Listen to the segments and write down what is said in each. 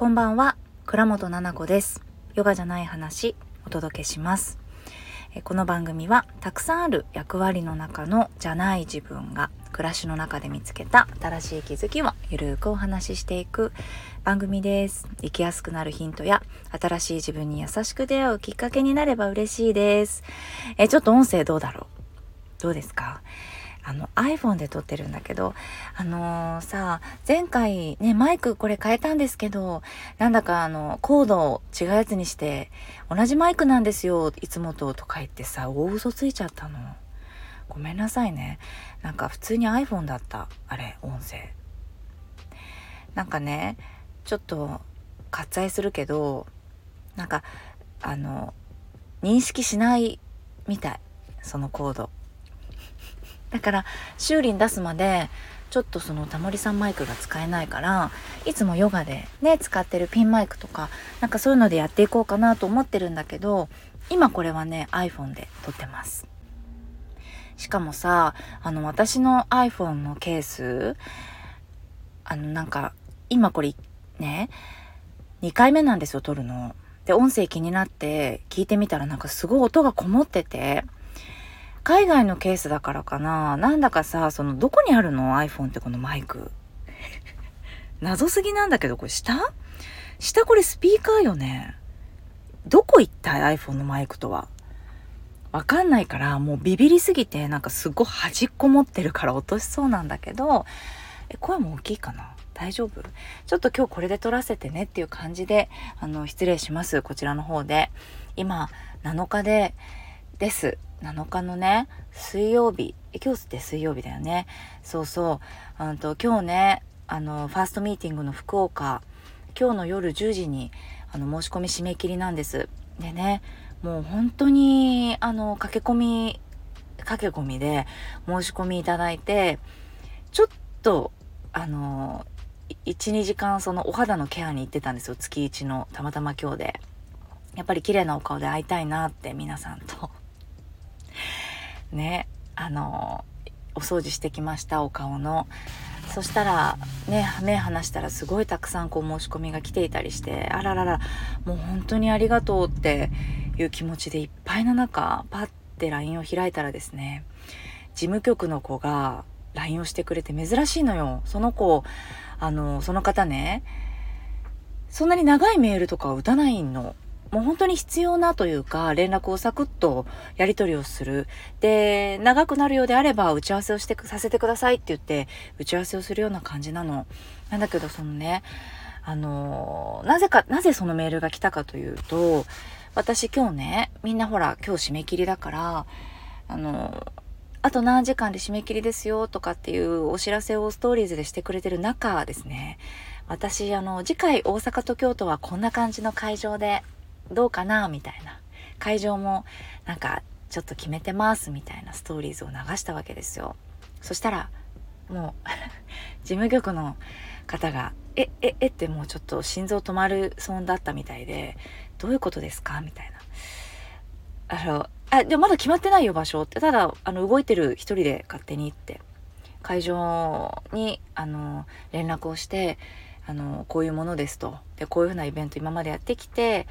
こんばんは。倉本々子です。ヨガじゃない話お届けします。この番組はたくさんある役割の中のじゃない自分が暮らしの中で見つけた新しい気づきをゆるくお話ししていく番組です。生きやすくなるヒントや新しい自分に優しく出会うきっかけになれば嬉しいです。えちょっと音声どうだろう？どうですか？あの iPhone で撮ってるんだけどあのー、さ前回ねマイクこれ変えたんですけどなんだかあのコードを違うやつにして同じマイクなんですよいつもととか言ってさ大嘘ついちゃったの。ごめんなさいね。なんか普通に iPhone だった。あれ音声。なんかねちょっと割愛するけどなんかあの認識しないみたい。そのコード。だから修理に出すまでちょっとそのタモリさんマイクが使えないからいつもヨガでね使ってるピンマイクとかなんかそういうのでやっていこうかなと思ってるんだけど今これはね iPhone で撮ってます。しかもさあの私の iPhone のケースあのなんか今これね2回目なんですよ撮るの。で音声気になって聞いてみたらなんかすごい音がこもってて海外のケースだからかな。なんだかさそのどこにあるの？iPhone ってこのマイク。謎すぎなんだけどこれ下？下これスピーカーよね。どこ行った？iPhone のマイクとは。わかんないからもうビビりすぎてなんかすごい端っこ持ってるから落としそうなんだけどえ声も大きいかな？大丈夫？ちょっと今日これで撮らせてねっていう感じであの失礼します。こちらの方で。今7日でです。7日のね水曜日。今日って水曜日だよね。そうそう。あと今日ねあのファーストミーティングの福岡。今日の夜10時にあの申し込み締め切りなんです。でねもう本当にあの駆け込み駆け込みで申し込みいただいてちょっとあの12時間そのお肌のケアに行ってたんですよ。月1のたまたま今日で。やっぱり綺麗なお顔で会いたいなって皆さんと。ねあのお掃除してきましたお顔の。そしたらね目離したらすごいたくさんこう申し込みが来ていたりしてあらららもう本当にありがとうっていう気持ちでいっぱいの中パッて LINE を開いたらですね事務局の子が LINE をしてくれて珍しいのよ。その子あのその方ねそんなに長いメールとか打たないの。もう本当に必要なというか、連絡をサクッとやり取りをする。で、長くなるようであれば、打ち合わせをしてさせてくださいって言って、打ち合わせをするような感じなの。なんだけど、そのね、あの、なぜか、なぜそのメールが来たかというと、私今日ね、みんなほら、今日締め切りだから、あの、あと何時間で締め切りですよとかっていうお知らせをストーリーズでしてくれてる中ですね、私、あの、次回大阪と京都はこんな感じの会場でどうかな？みたいな会場もなんかちょっと決めてますみたいなストーリーズを流したわけですよそしたらもう 事務局の方が「えええってもうちょっと心臓止まるそうだったみたいで「どういうことですか?」みたいな。あのあでもまだ決まってないよ場所ってただあの動いてる一人で勝手に行って会場にあの連絡をしてあのこういうものですとでこういうふうなイベント今までやってきて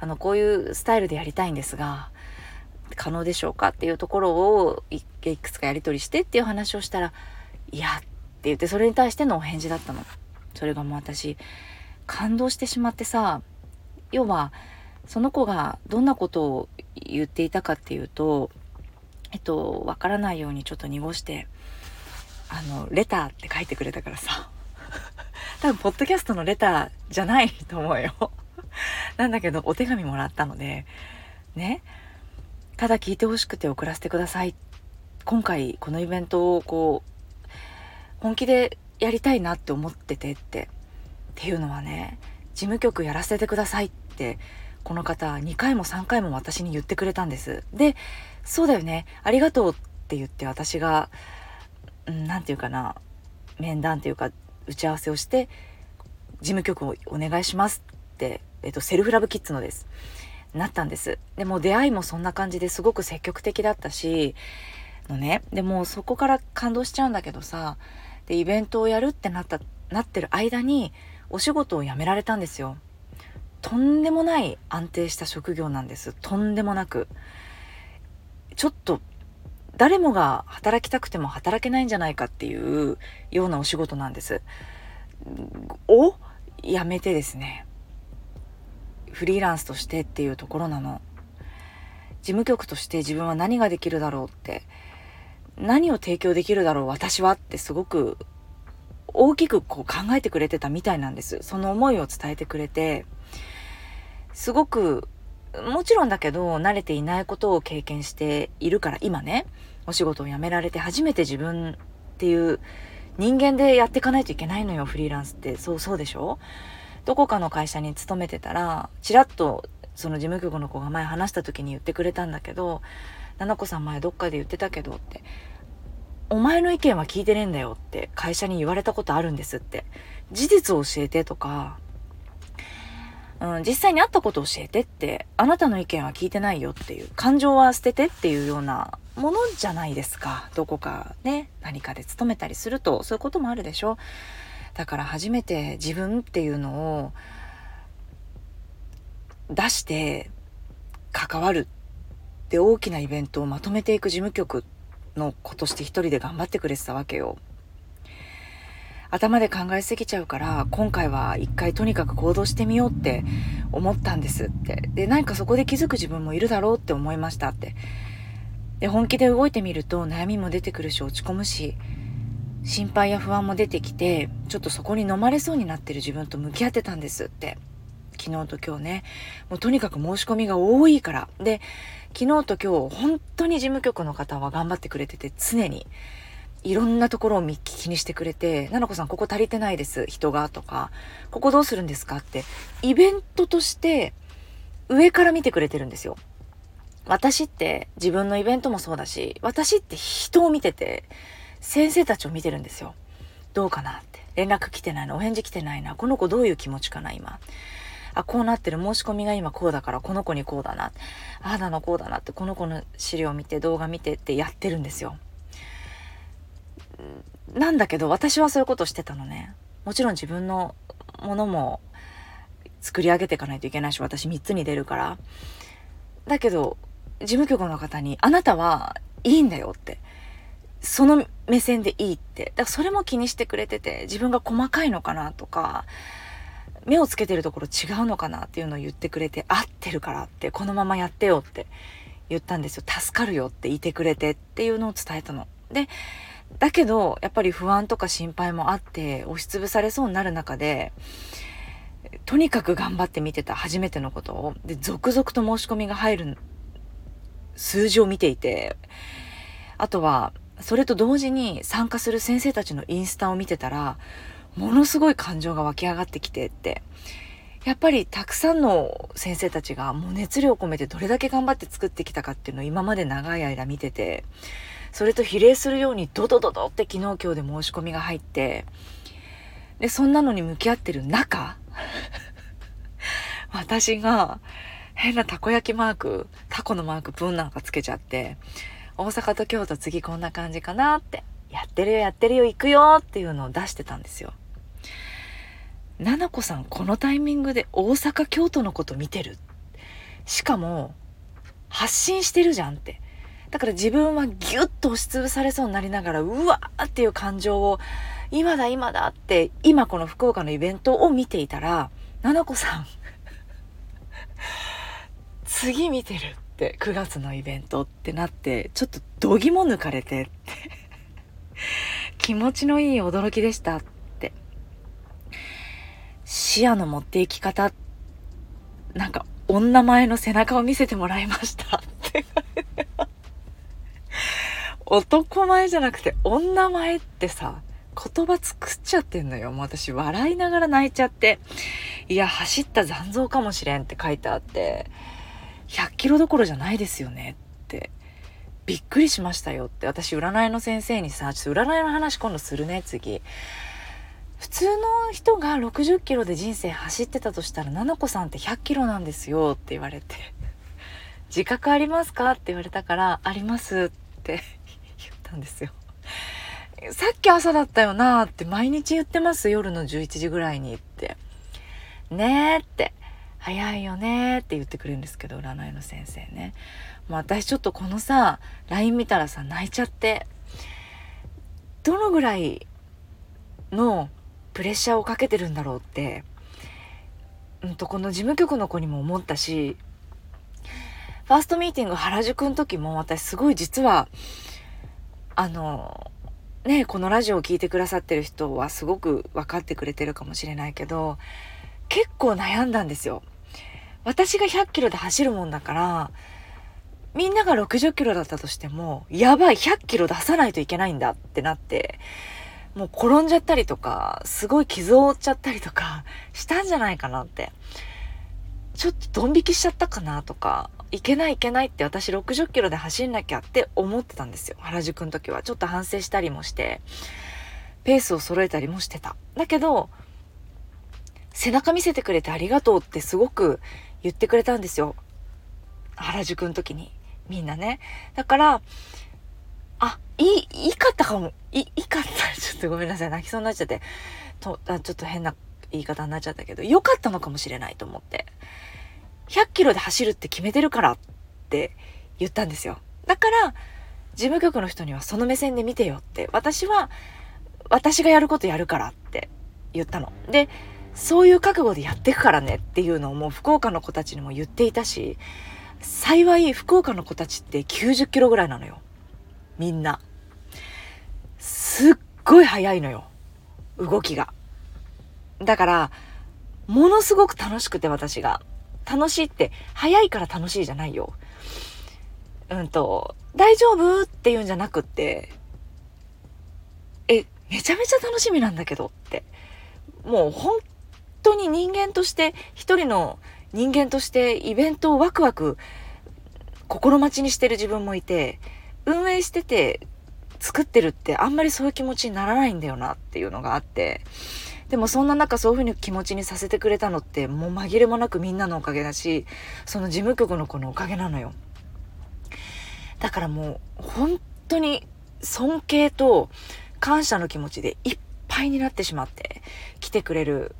あのこういうスタイルでやりたいんですが可能でしょうかっていうところをいくつかやり取りしてっていう話をしたら「いや」って言ってそれに対してのお返事だったの。それがもう私感動してしまってさ要はその子がどんなことを言っていたかっていうとえっとわからないようにちょっと濁してあのレターって書いてくれたからさ多分ポッドキャストのレターじゃないと思うよ なんだけど、お手紙もらったので、ね、ただ聞いてほしくて送らせてください。今回このイベントをこう、本気でやりたいなって思っててって、っていうのはね、事務局やらせてくださいって、この方2回も3回も私に言ってくれたんです。で、そうだよね、ありがとうって言って私が、何て言うかな、面談というか打ち合わせをして、事務局をお願いしますって、えっと、セルフラブキッズのです。なったんです。でも出会いもそんな感じですごく積極的だったし、のね、でもそこから感動しちゃうんだけどさ、で、イベントをやるってなった、なってる間に、お仕事を辞められたんですよ。とんでもない安定した職業なんです。とんでもなく。ちょっと誰もが働きたくても働けないんじゃないかっていうようなお仕事なんです。を辞めてですね。フリーランスとしてっていうところなの。事務局として自分は何ができるだろうって何を提供できるだろう私はってすごく大きくこう考えてくれてたみたいなんです。その思いを伝えてくれてすごくもちろんだけど慣れていないことを経験しているから今ねお仕事を辞められて初めて自分っていう人間でやっていかないといけないのよフリーランスって。そうそうでしょ？どこかの会社に勤めてたらちらっとその事務局の子が前話した時に言ってくれたんだけど「菜々子さん前どっかで言ってたけど」って「お前の意見は聞いてねえんだよ」って会社に言われたことあるんですって事実を教えてとか、うん、実際にあったことを教えてってあなたの意見は聞いてないよっていう感情は捨ててっていうようなものじゃないですか。どこかね何かで勤めたりするとそういうこともあるでしょ。だから初めて自分っていうのを出して関わるって大きなイベントをまとめていく事務局の子として一人で頑張ってくれてたわけよ。頭で考えすぎちゃうから今回は一回とにかく行動してみようって思ったんですってで何かそこで気づく自分もいるだろうって思いましたってで本気で動いてみると悩みも出てくるし落ち込むし心配や不安も出てきてちょっとそこに飲まれそうになってる自分と向き合ってたんですって昨日と今日ね、もうとにかく申し込みが多いから。で、昨日と今日、本当に事務局の方は頑張ってくれてて、常に。いろんなところを気にしてくれて、奈々子さんここ足りてないです、人が、とか、ここどうするんですか？って、イベントとして上から見てくれてるんですよ。私って自分のイベントもそうだし、私って人を見てて、先生たちを見てるんですよ。どうかなって。連絡来てないのお返事来てないな。この子どういう気持ちかな今。あ、こうなってる申し込みが今こうだからこの子にこうだな。ああだのこうだなってこの子の資料見て動画見てってやってるんですよ。なんだけど私はそういうことしてたのね。もちろん自分のものも作り上げていかないといけないし私3つに出るから。だけど事務局の方にあなたはいいんだよって。その目線でいいって。だからそれも気にしてくれてて自分が細かいのかなとか目をつけてるところ違うのかなっていうのを言ってくれて、合ってるからって、このままやってよって言ったんですよ。助かるよっていてくれてっていうのを伝えたの。で、だけど、やっぱり不安とか心配もあって、押しつぶされそうになる中で、とにかく頑張って見てた初めてのことを。で、続々と申し込みが入る数字を見ていて、あとは、それと同時に参加する先生たちのインスタを見てたら、ものすごい感情が湧き上がってきてって。やっぱりたくさんの先生たちがもう熱量を込めてどれだけ頑張って作ってきたかっていうのを今まで長い間見ててそれと比例するようにドドドドって昨日今日で申し込みが入ってでそんなのに向き合ってる中 私が変なたこ焼きマークタコのマークブンなんかつけちゃって大阪と京都次こんな感じかなって。やってるよやってるよ行くよっていうのを出してたんですよ。ななこさんこのタイミングで大阪京都のこと見てる？しかも発信してるじゃんって。だから自分はギュッと押しつぶされそうになりながらうわーっていう感情を今だ今だって今この福岡のイベントを見ていたらななこさん次見てる。って9月のイベントってなってちょっと度肝抜かれてって 気持ちのいい驚きでしたって視野の持っていき方、なんか、女前の背中を見せてもらいましたって 男前じゃなくて女前ってさ、言葉作っちゃってんのよ。もう私笑いながら泣いちゃって。いや、走った残像かもしれんって書いてあって、100キロどころじゃないですよねって。びっくりしましたよって。私占いの先生にさ、ちょっと占いの話今度するね、次。普通の人が60キロで人生走ってたとしたら、ななこさんって100キロなんですよって言われて、自覚ありますかって言われたから、ありますって 言ったんですよ。さっき朝だったよなって毎日言ってます、夜の11時ぐらいにって。ねえって早いよねって言ってくれるんですけど占いの先生ね。もう私ちょっとこのさ LINE 見たらさ泣いちゃって。どのぐらいのプレッシャーをかけてるんだろうって、うんと、この事務局の子にも思ったしファーストミーティング原宿の時も私すごい実はあのねこのラジオを聴いてくださってる人はすごく分かってくれてるかもしれないけど結構悩んだんですよ。私が100キロで走るもんだから、みんなが60キロだったとしても、やばい、100キロ出さないといけないんだってなって、もう転んじゃったりとか、すごい傷を負っちゃったりとか、したんじゃないかなって。ちょっとドン引きしちゃったかなとか、いけないいけないって私60キロで走んなきゃって思ってたんですよ。原宿の時は。ちょっと反省したりもして、ペースを揃えたりもしてた。だけど、背中見せてくれてありがとうってすごく言ってくれたんですよ。原宿の時に。みんなね。だから、あ、いい、いいかったかも。い、いいかった。ちょっとごめんなさい。泣きそうになっちゃって。と、あちょっと変な言い方になっちゃったけど、良かったのかもしれないと思って。100キロで走るって決めてるからって言ったんですよ。だから、事務局の人にはその目線で見てよって。私は、私がやることやるからって言ったの。で、そういう覚悟でやっていくからねっていうのをもう福岡の子たちにも言っていたし、幸い福岡の子たちって90キロぐらいなのよ。みんな。すっごい速いのよ。動きが。だから、ものすごく楽しくて私が。楽しいって、速いから楽しいじゃないよ。うんと、大丈夫って言うんじゃなくって、え、めちゃめちゃ楽しみなんだけどって。もう本当に人間として、一人の人間としてイベントをワクワク心待ちにしてる自分もいて、運営してて作ってるってあんまりそういう気持ちにならないんだよなっていうのがあって、でもそんな中そういう風に気持ちにさせてくれたのってもう紛れもなくみんなのおかげだし、その事務局の子のおかげなのよ。だからもう本当に尊敬と感謝の気持ちでいっぱいになってしまって来てくれる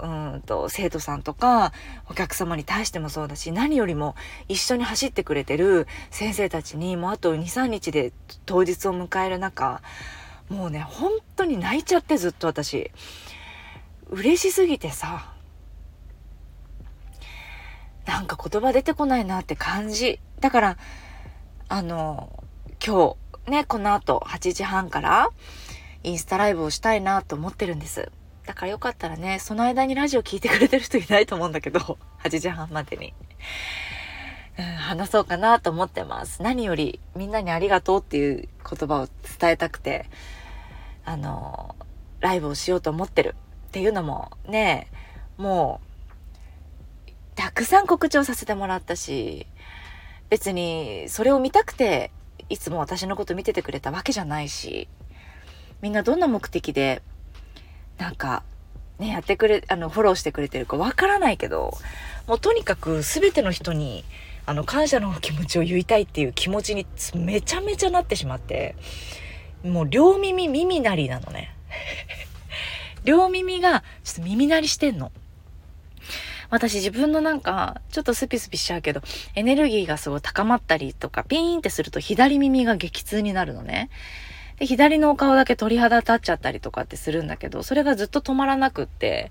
うんと、生徒さんとか、お客様に対してもそうだし、何よりも一緒に走ってくれてる先生たちに、もうあと2、3日で当日を迎える中、もうね、本当に泣いちゃってずっと私。嬉しすぎてさ、なんか言葉出てこないなって感じ。だから、あの、今日、ね、この後8時半からインスタライブをしたいなと思ってるんです。だからよかったらね、その間にラジオ聞いてくれてる人いないと思うんだけど、8時半までに。うん、話そうかなと思ってます。何よりみんなにありがとうっていう言葉を伝えたくて、あの、ライブをしようと思ってるっていうのもね、もう、たくさん告知をさせてもらったし、別にそれを見たくて、いつも私のこと見ててくれたわけじゃないし、みんなどんな目的でなんか、ね、やってくれ、あの、フォローしてくれてるかわからないけど、もうとにかく全ての人に、あの、感謝の気持ちを言いたいっていう気持ちにめちゃめちゃなってしまって、もう両耳耳鳴りなのね。両耳がちょっと耳鳴りしてんの。私自分のなんか、ちょっとスピスピしちゃうけど、エネルギーがすごい高まったりとか、ピーンってすると左耳が激痛になるのね。で、左のお顔だけ鳥肌立っちゃったりとかってするんだけど、それがずっと止まらなくって、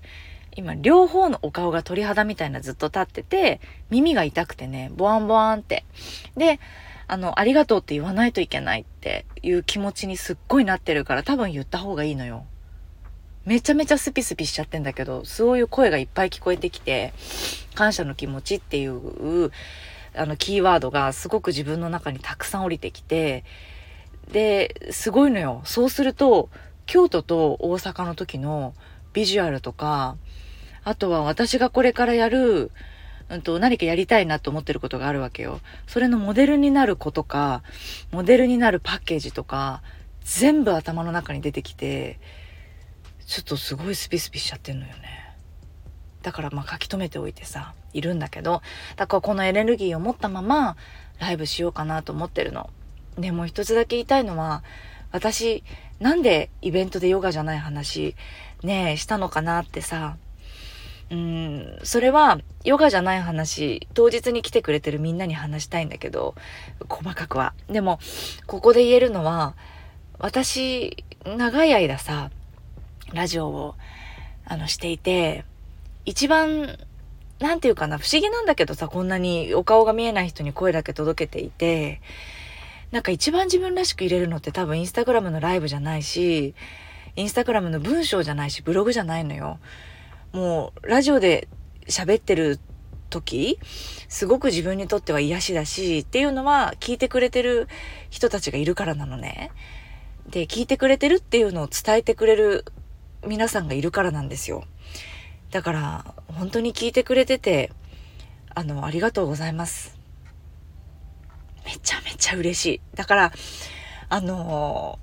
今、両方のお顔が鳥肌みたいなずっと立ってて、耳が痛くてね、ボワンボワンって。で、あの、ありがとうって言わないといけないっていう気持ちにすっごいなってるから多分言った方がいいのよ。めちゃめちゃスピスピしちゃってんだけど、そういう声がいっぱい聞こえてきて、感謝の気持ちっていう、あの、キーワードがすごく自分の中にたくさん降りてきて、で、すごいのよ。そうすると、京都と大阪の時のビジュアルとか、あとは私がこれからやる、うんと、何かやりたいなと思ってることがあるわけよ。それのモデルになる子とか、モデルになるパッケージとか、全部頭の中に出てきて、ちょっとすごいスピスピしちゃってんのよね。だからまあ書き留めておいてさ、いるんだけど、だからこのエネルギーを持ったままライブしようかなと思ってるの。でも一つだけ言いたいのは、私、なんでイベントでヨガじゃない話、ねえ、したのかなってさ、うん、それはヨガじゃない話、当日に来てくれてるみんなに話したいんだけど、細かくは。でも、ここで言えるのは、私、長い間さ、ラジオを、あの、していて、一番、なんていうかな、不思議なんだけどさ、こんなにお顔が見えない人に声だけ届けていて、なんか一番自分らしく入れるのって多分インスタグラムのライブじゃないし、インスタグラムの文章じゃないし、ブログじゃないのよ。もう、ラジオで喋ってる時、すごく自分にとっては癒しだし、っていうのは聞いてくれてる人たちがいるからなのね。で、聞いてくれてるっていうのを伝えてくれる皆さんがいるからなんですよ。だから、本当に聞いてくれてて、あの、ありがとうございます。めちゃめちゃ嬉しい。だから、あの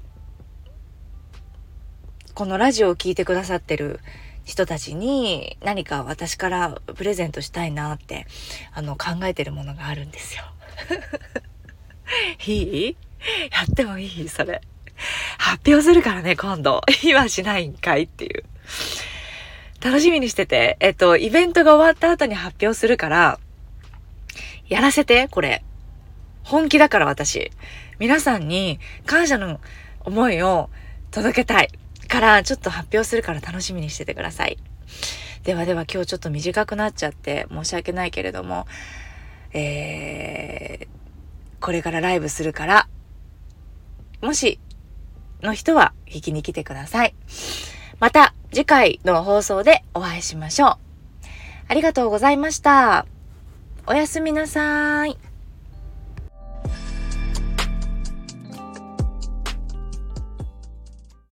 ー、このラジオを聴いてくださってる人たちに何か私からプレゼントしたいなって、あの、考えてるものがあるんですよ。いい？やってもいい？それ。発表するからね、今度。今しないんかいっていう。楽しみにしてて。えっと、イベントが終わった後に発表するから、やらせて、これ。本気だから私。皆さんに感謝の思いを届けたい。から、ちょっと発表するから楽しみにしててください。ではでは今日ちょっと短くなっちゃって申し訳ないけれども、えー、これからライブするから、もし、の人は聞きに来てください。また次回の放送でお会いしましょう。ありがとうございました。おやすみなさーい。